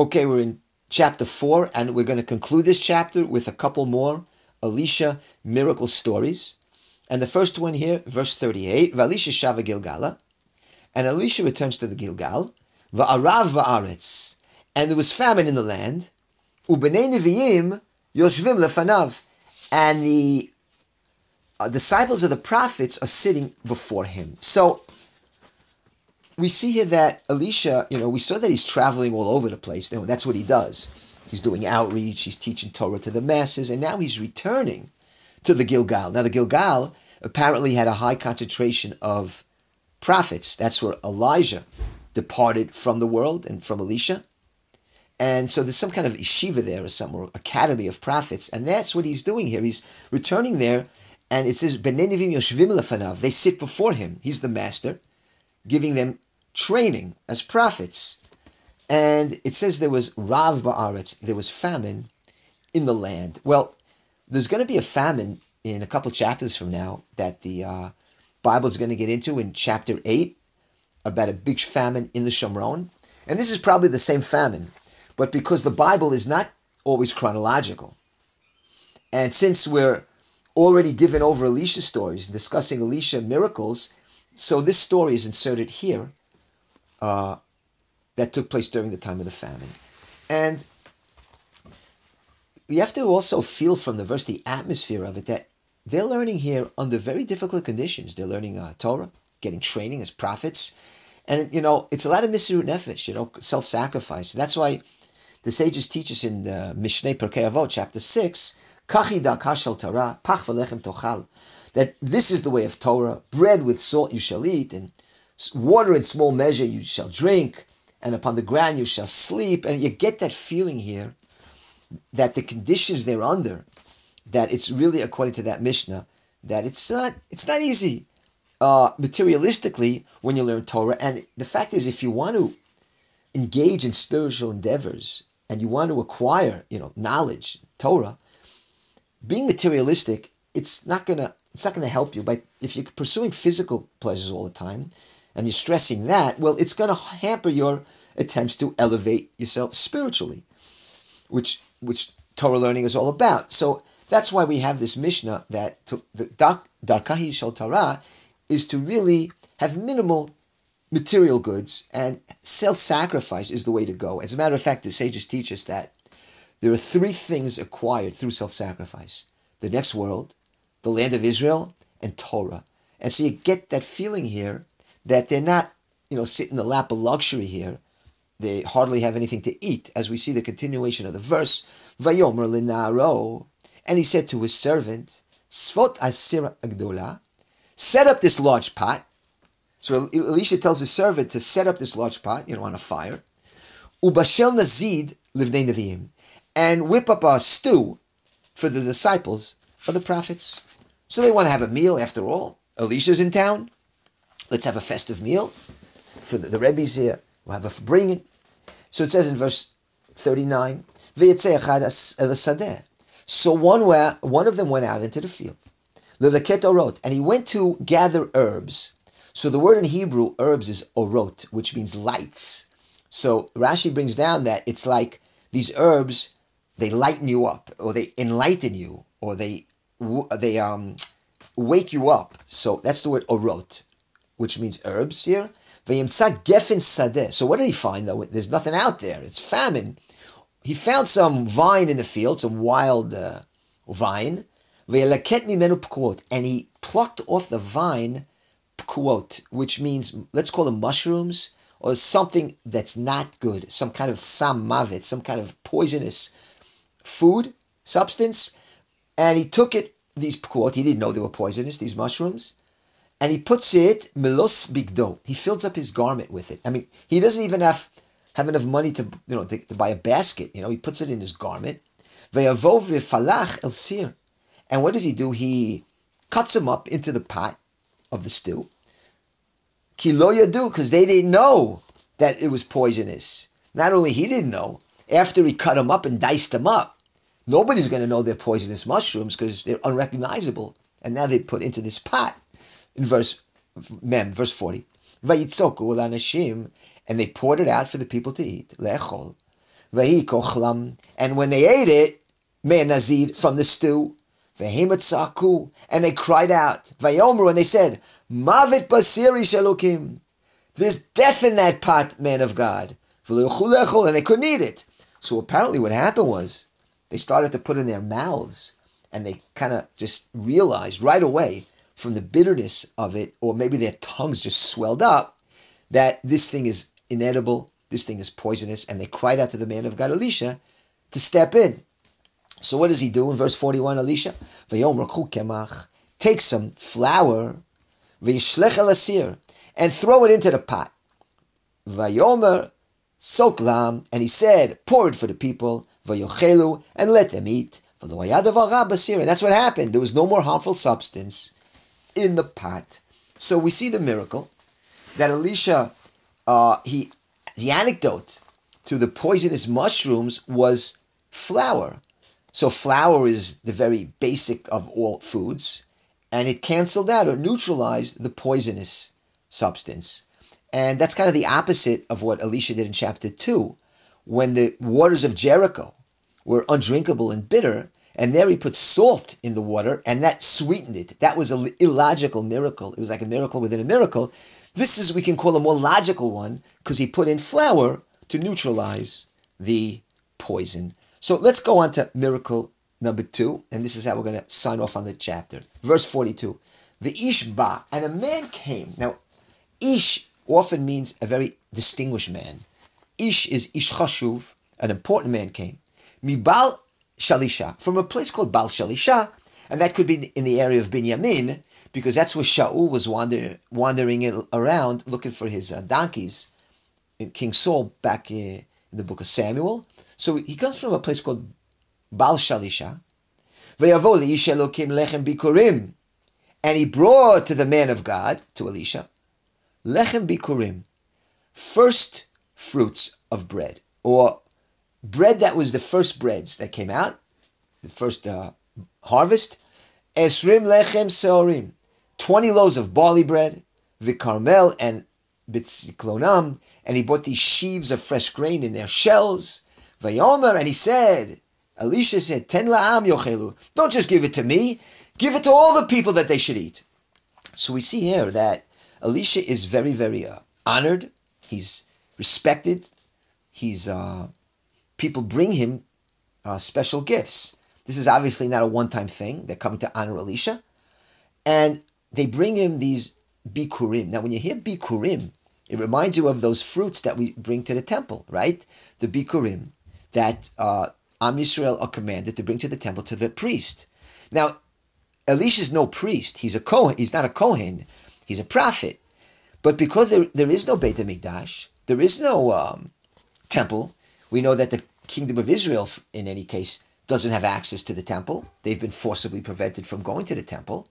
Okay, we're in chapter 4, and we're going to conclude this chapter with a couple more Elisha miracle stories. And the first one here, verse 38, Valisha Shava Gilgala, and Elisha returns to the Gilgal, Va'arav Ba'aretz, and there was famine in the land, Ubenei Yoshvim Lefanav, and the uh, disciples of the prophets are sitting before him. So we see here that Elisha, you know, we saw that he's traveling all over the place. You know, that's what he does. He's doing outreach, he's teaching Torah to the masses, and now he's returning to the Gilgal. Now, the Gilgal apparently had a high concentration of prophets. That's where Elijah departed from the world and from Elisha. And so there's some kind of yeshiva there or some academy of prophets, and that's what he's doing here. He's returning there, and it says Benenivim Yoshvim Lefanav. They sit before him. He's the master, giving them training as prophets. And it says there was Rav Ba'aretz, there was famine in the land. Well, there's going to be a famine in a couple chapters from now that the uh, Bible is going to get into in chapter 8 about a big famine in the Shomron. And this is probably the same famine but because the Bible is not always chronological. And since we're already given over Elisha stories, discussing Elisha miracles, so this story is inserted here uh, that took place during the time of the famine. And you have to also feel from the verse the atmosphere of it that they're learning here under very difficult conditions. They're learning uh, Torah, getting training as prophets. And, you know, it's a lot of mesirut nefesh, you know, self sacrifice. That's why the sages teach us in the Mishnah Pirkei Avot, chapter 6, Torah, pach tochal, that this is the way of Torah, bread with salt you shall eat, and water in small measure you shall drink, and upon the ground you shall sleep. And you get that feeling here that the conditions they're under, that it's really according to that Mishnah, that it's not it's not easy uh, materialistically when you learn Torah. And the fact is, if you want to engage in spiritual endeavors, and you want to acquire, you know, knowledge, Torah, being materialistic, it's not gonna it's not gonna help you. By if you're pursuing physical pleasures all the time, and you're stressing that, well, it's gonna hamper your attempts to elevate yourself spiritually, which which Torah learning is all about. So that's why we have this Mishnah that to, the Darkahi Shal Torah is to really have minimal material goods and self-sacrifice is the way to go. As a matter of fact, the sages teach us that there are three things acquired through self-sacrifice. The next world, the land of Israel, and Torah. And so you get that feeling here that they're not, you know, sitting in the lap of luxury here. They hardly have anything to eat, as we see the continuation of the verse. Vayomer linaro, and he said to his servant, Sfot asira agdola, set up this large pot, so Elisha tells his servant to set up this large pot, you know, on a fire. Ubashel nazid livnei and whip up a stew for the disciples of the prophets. So they want to have a meal after all. Elisha's in town. Let's have a festive meal for the, the Rebbe's here. We'll have a bringing. So it says in verse 39, so one, one of them went out into the field, and he went to gather herbs so the word in Hebrew, herbs, is orot, which means lights. So Rashi brings down that it's like these herbs, they lighten you up, or they enlighten you, or they they um wake you up. So that's the word orot, which means herbs here. So what did he find though? There's nothing out there. It's famine. He found some vine in the field, some wild uh, vine, and he plucked off the vine quote, which means let's call them mushrooms or something that's not good, some kind of samavit, some kind of poisonous food substance, and he took it. These quote, he didn't know they were poisonous. These mushrooms, and he puts it melos bigdo. He fills up his garment with it. I mean, he doesn't even have have enough money to you know to, to buy a basket. You know, he puts it in his garment. Ve'avov falach el sir, and what does he do? He cuts them up into the pot of the stew, Kilo yadu, because they didn't know that it was poisonous. Not only he didn't know, after he cut them up and diced them up, nobody's going to know they're poisonous mushrooms because they're unrecognizable. And now they put into this pot. In verse Mem, verse 40. Vayitzoku and they poured it out for the people to eat. Lechol. Vahi kochlam. And when they ate it, me from the stew, Vehematzaku, and they cried out, Vayomer, and they said, Mavit basiri shelukim. There's death in that pot, man of God. And they couldn't eat it. So apparently what happened was they started to put in their mouths and they kind of just realized right away from the bitterness of it, or maybe their tongues just swelled up, that this thing is inedible, this thing is poisonous, and they cried out to the man of God, Elisha, to step in. So what does he do in verse 41, Elisha? Take some flour, and throw it into the pot. Vayomer soklam, and he said, pour it for the people, vayochelu, and let them eat. And that's what happened. There was no more harmful substance in the pot. So we see the miracle that Elisha, uh, he, the anecdote to the poisonous mushrooms was flour. So flour is the very basic of all foods, and it canceled out or neutralized the poisonous substance. And that's kind of the opposite of what Elisha did in chapter 2, when the waters of Jericho were undrinkable and bitter, and there he put salt in the water, and that sweetened it. That was an illogical miracle. It was like a miracle within a miracle. This is, we can call a more logical one, because he put in flour to neutralize the poison. So let's go on to miracle number two, and this is how we're going to sign off on the chapter. Verse 42. The Ish ba, and a man came. Now, Ish often means a very distinguished man. Ish is Ish Chashuv, an important man came. Mibal Shalisha, from a place called Baal Shalisha, and that could be in the area of Binyamin, because that's where Shaul was wander, wandering around looking for his uh, donkeys in King Saul back in, in the book of Samuel. So he comes from a place called Baal Shalisha. And he brought to the man of God, to Elisha, lechem bikurim, first fruits of bread, or bread that was the first breads that came out, the first uh, harvest, esrim lechem seorim, 20 loaves of barley bread, vikarmel and bitziklonam, and he bought these sheaves of fresh grain in their shells, vayomer, and he said, Elisha said, Ten la'am yochelu, don't just give it to me, give it to all the people that they should eat. So we see here that Elisha is very, very uh, honored. He's respected. He's uh, people bring him uh, special gifts. This is obviously not a one-time thing. They're coming to honor Elisha, and they bring him these bikurim. Now, when you hear bikurim, it reminds you of those fruits that we bring to the temple, right? The bikurim that uh, Am Yisrael are commanded to bring to the temple to the priest. Now, Elisha is no priest. He's a Kohen. He's not a Kohen. He's a prophet. But because there, there is no Beit HaMikdash, there is no um, temple, we know that the kingdom of Israel, in any case, doesn't have access to the temple. They've been forcibly prevented from going to the temple.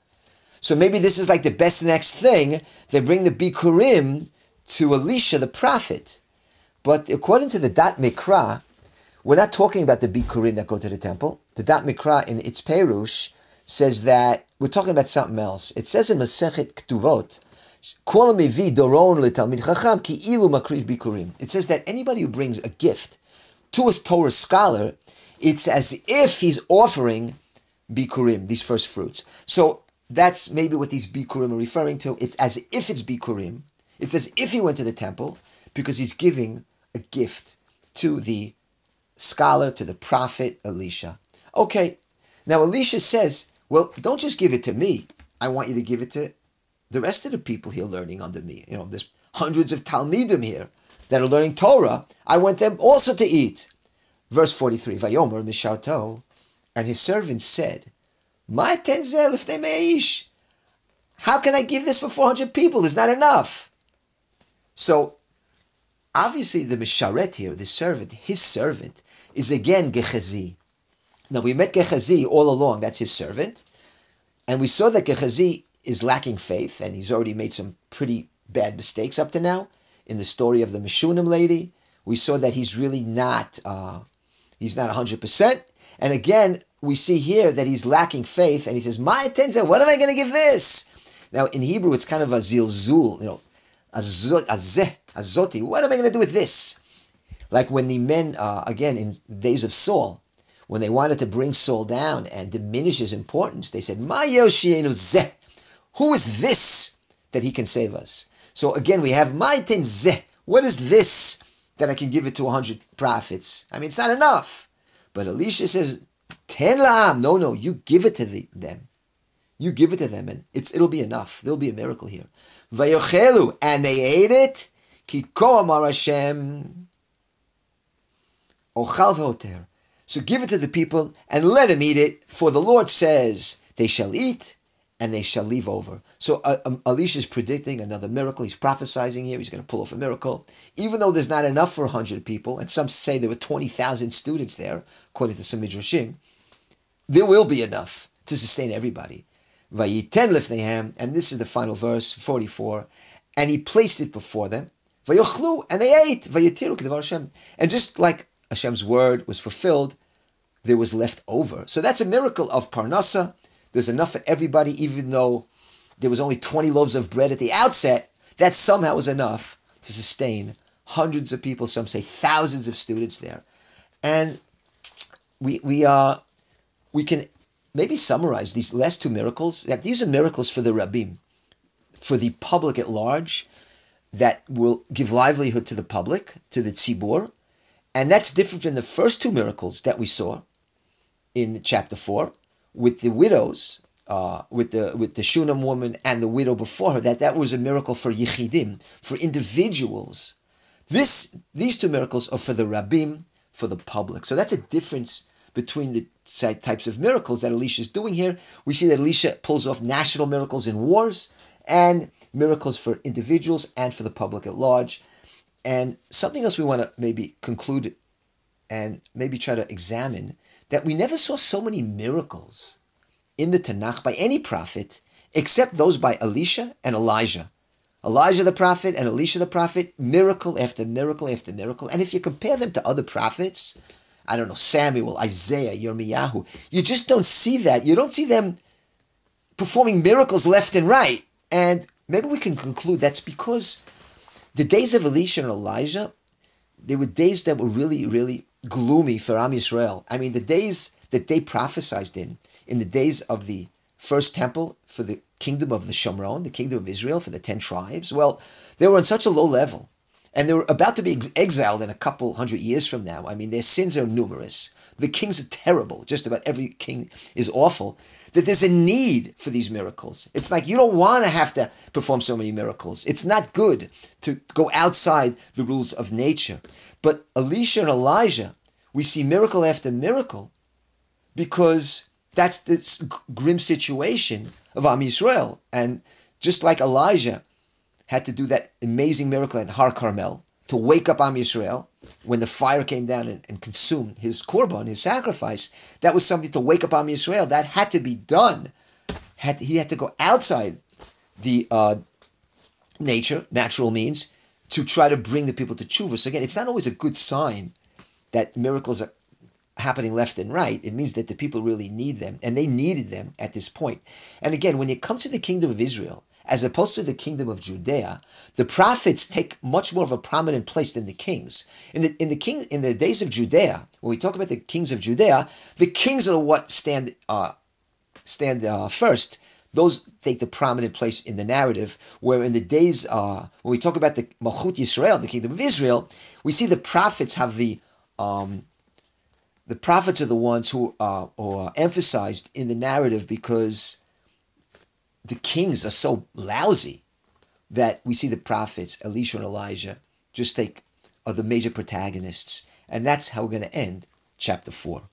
So maybe this is like the best next thing. They bring the Bikurim to Elisha the prophet. But according to the Da'at Mikra, we're not talking about the Bikurim that go to the temple. The Da'at Mikra in its Perush says that we're talking about something else. It says in Masechet Ktuvot, it says that anybody who brings a gift to a Torah scholar, it's as if he's offering bikurim, these first fruits. So that's maybe what these bikurim are referring to. It's as if it's bikurim. It's as if he went to the temple because he's giving a gift to the scholar, to the prophet Elisha. Okay, now Elisha says, well, don't just give it to me. I want you to give it to the rest of the people here learning under me. You know, there's hundreds of Talmidim here that are learning Torah. I want them also to eat. Verse 43, Vayomer Misharto, and his servant said, My tenzel if they meish. How can I give this for 400 people? There's not enough. So, obviously the Misharet here, the servant, his servant, is again Gehazi. Now we met Gehazi all along, that's his servant. And we saw that Gehazi is lacking faith, and he's already made some pretty bad mistakes up to now. In the story of the Meshunim lady, we saw that he's really not, uh, he's not 100%. And again, we see here that he's lacking faith, and he says, My attention, what am I going to give this? Now, in Hebrew, it's kind of a zilzul, you know, a azeh, azoti. What am I going to do with this? Like when the men, uh, again, in the days of Saul, when they wanted to bring Saul down and diminish his importance, they said, My Ma zeh. Who is this that he can save us? So again, we have Maitin zeh. What is this that I can give it to 100 prophets? I mean, it's not enough. But Elisha says, Ten la'am. No, no, you give it to the, them. You give it to them, and it's it'll be enough. There'll be a miracle here. Vayochelu, and they ate it. Ki Hashem. Ochal. So give it to the people and let them eat it, for the Lord says, they shall eat and they shall leave over. So uh, um, Elisha is predicting another miracle. He's prophesying here. He's going to pull off a miracle. Even though there's not enough for 100 people, and some say there were 20,000 students there, according to some Midrashim, there will be enough to sustain everybody. Vayiten lifnehem, and this is the final verse, 44, and he placed it before them. Vayochlu, and they ate. Vayetiru Hashem. And just like Hashem's word was fulfilled, there was left over. So that's a miracle of Parnasa. There's enough for everybody, even though there was only 20 loaves of bread at the outset. That somehow was enough to sustain hundreds of people, some say thousands of students there. And we, we, uh, we can maybe summarize these last two miracles that these are miracles for the rabbim, for the public at large, that will give livelihood to the public, to the tzibur, and that's different from the first two miracles that we saw in chapter 4 with the widows, uh, with the with the Shunem woman and the widow before her, that that was a miracle for yichidim, for individuals. This These two miracles are for the rabbim, for the public. So that's a difference between the types of miracles that Elisha is doing here. We see that Elisha pulls off national miracles in wars and miracles for individuals and for the public at large. And something else we want to maybe conclude and maybe try to examine that we never saw so many miracles in the Tanakh by any prophet except those by Elisha and Elijah. Elijah the prophet and Elisha the prophet, miracle after miracle after miracle. And if you compare them to other prophets, I don't know, Samuel, Isaiah, Yirmiyahu, you just don't see that. You don't see them performing miracles left and right. And maybe we can conclude that's because the days of Elisha and Elijah, they were days that were really, really gloomy for Am Yisrael. I mean, the days that they prophesied in, in the days of the first temple for the kingdom of the Shomron, the kingdom of Israel for the ten tribes, well, they were on such a low level. And they were about to be ex- exiled in a couple hundred years from now. I mean, their sins are numerous. The kings are terrible. Just about every king is awful. That there's a need for these miracles. It's like you don't want to have to perform so many miracles. It's not good to go outside the rules of nature. But Elisha and Elijah, we see miracle after miracle because that's the grim situation of Am Yisrael. And just like Elijah had to do that amazing miracle at Har Carmel to wake up Am Yisrael when the fire came down and, and consumed his korban, his sacrifice, that was something to wake up Am Yisrael. That had to be done. Had, he had to go outside the uh, nature, natural means, to try to bring the people to tshuva. So again, it's not always a good sign that miracles are happening left and right. It means that the people really need them, and they needed them at this point. And again, when it comes to the kingdom of Israel, as opposed to the kingdom of Judea, the prophets take much more of a prominent place than the kings. In the in the king in the days of Judea, when we talk about the kings of Judea, the kings are what stand uh, stand uh, first those take the prominent place in the narrative. Where in the days uh, when we talk about the Malchut Yisrael, the kingdom of Israel, we see the prophets have the um, the prophets are the ones who, uh, are emphasized in the narrative because the kings are so lousy that we see the prophets, Elisha and Elijah, just take are the major protagonists, and that's how we're going to end chapter four.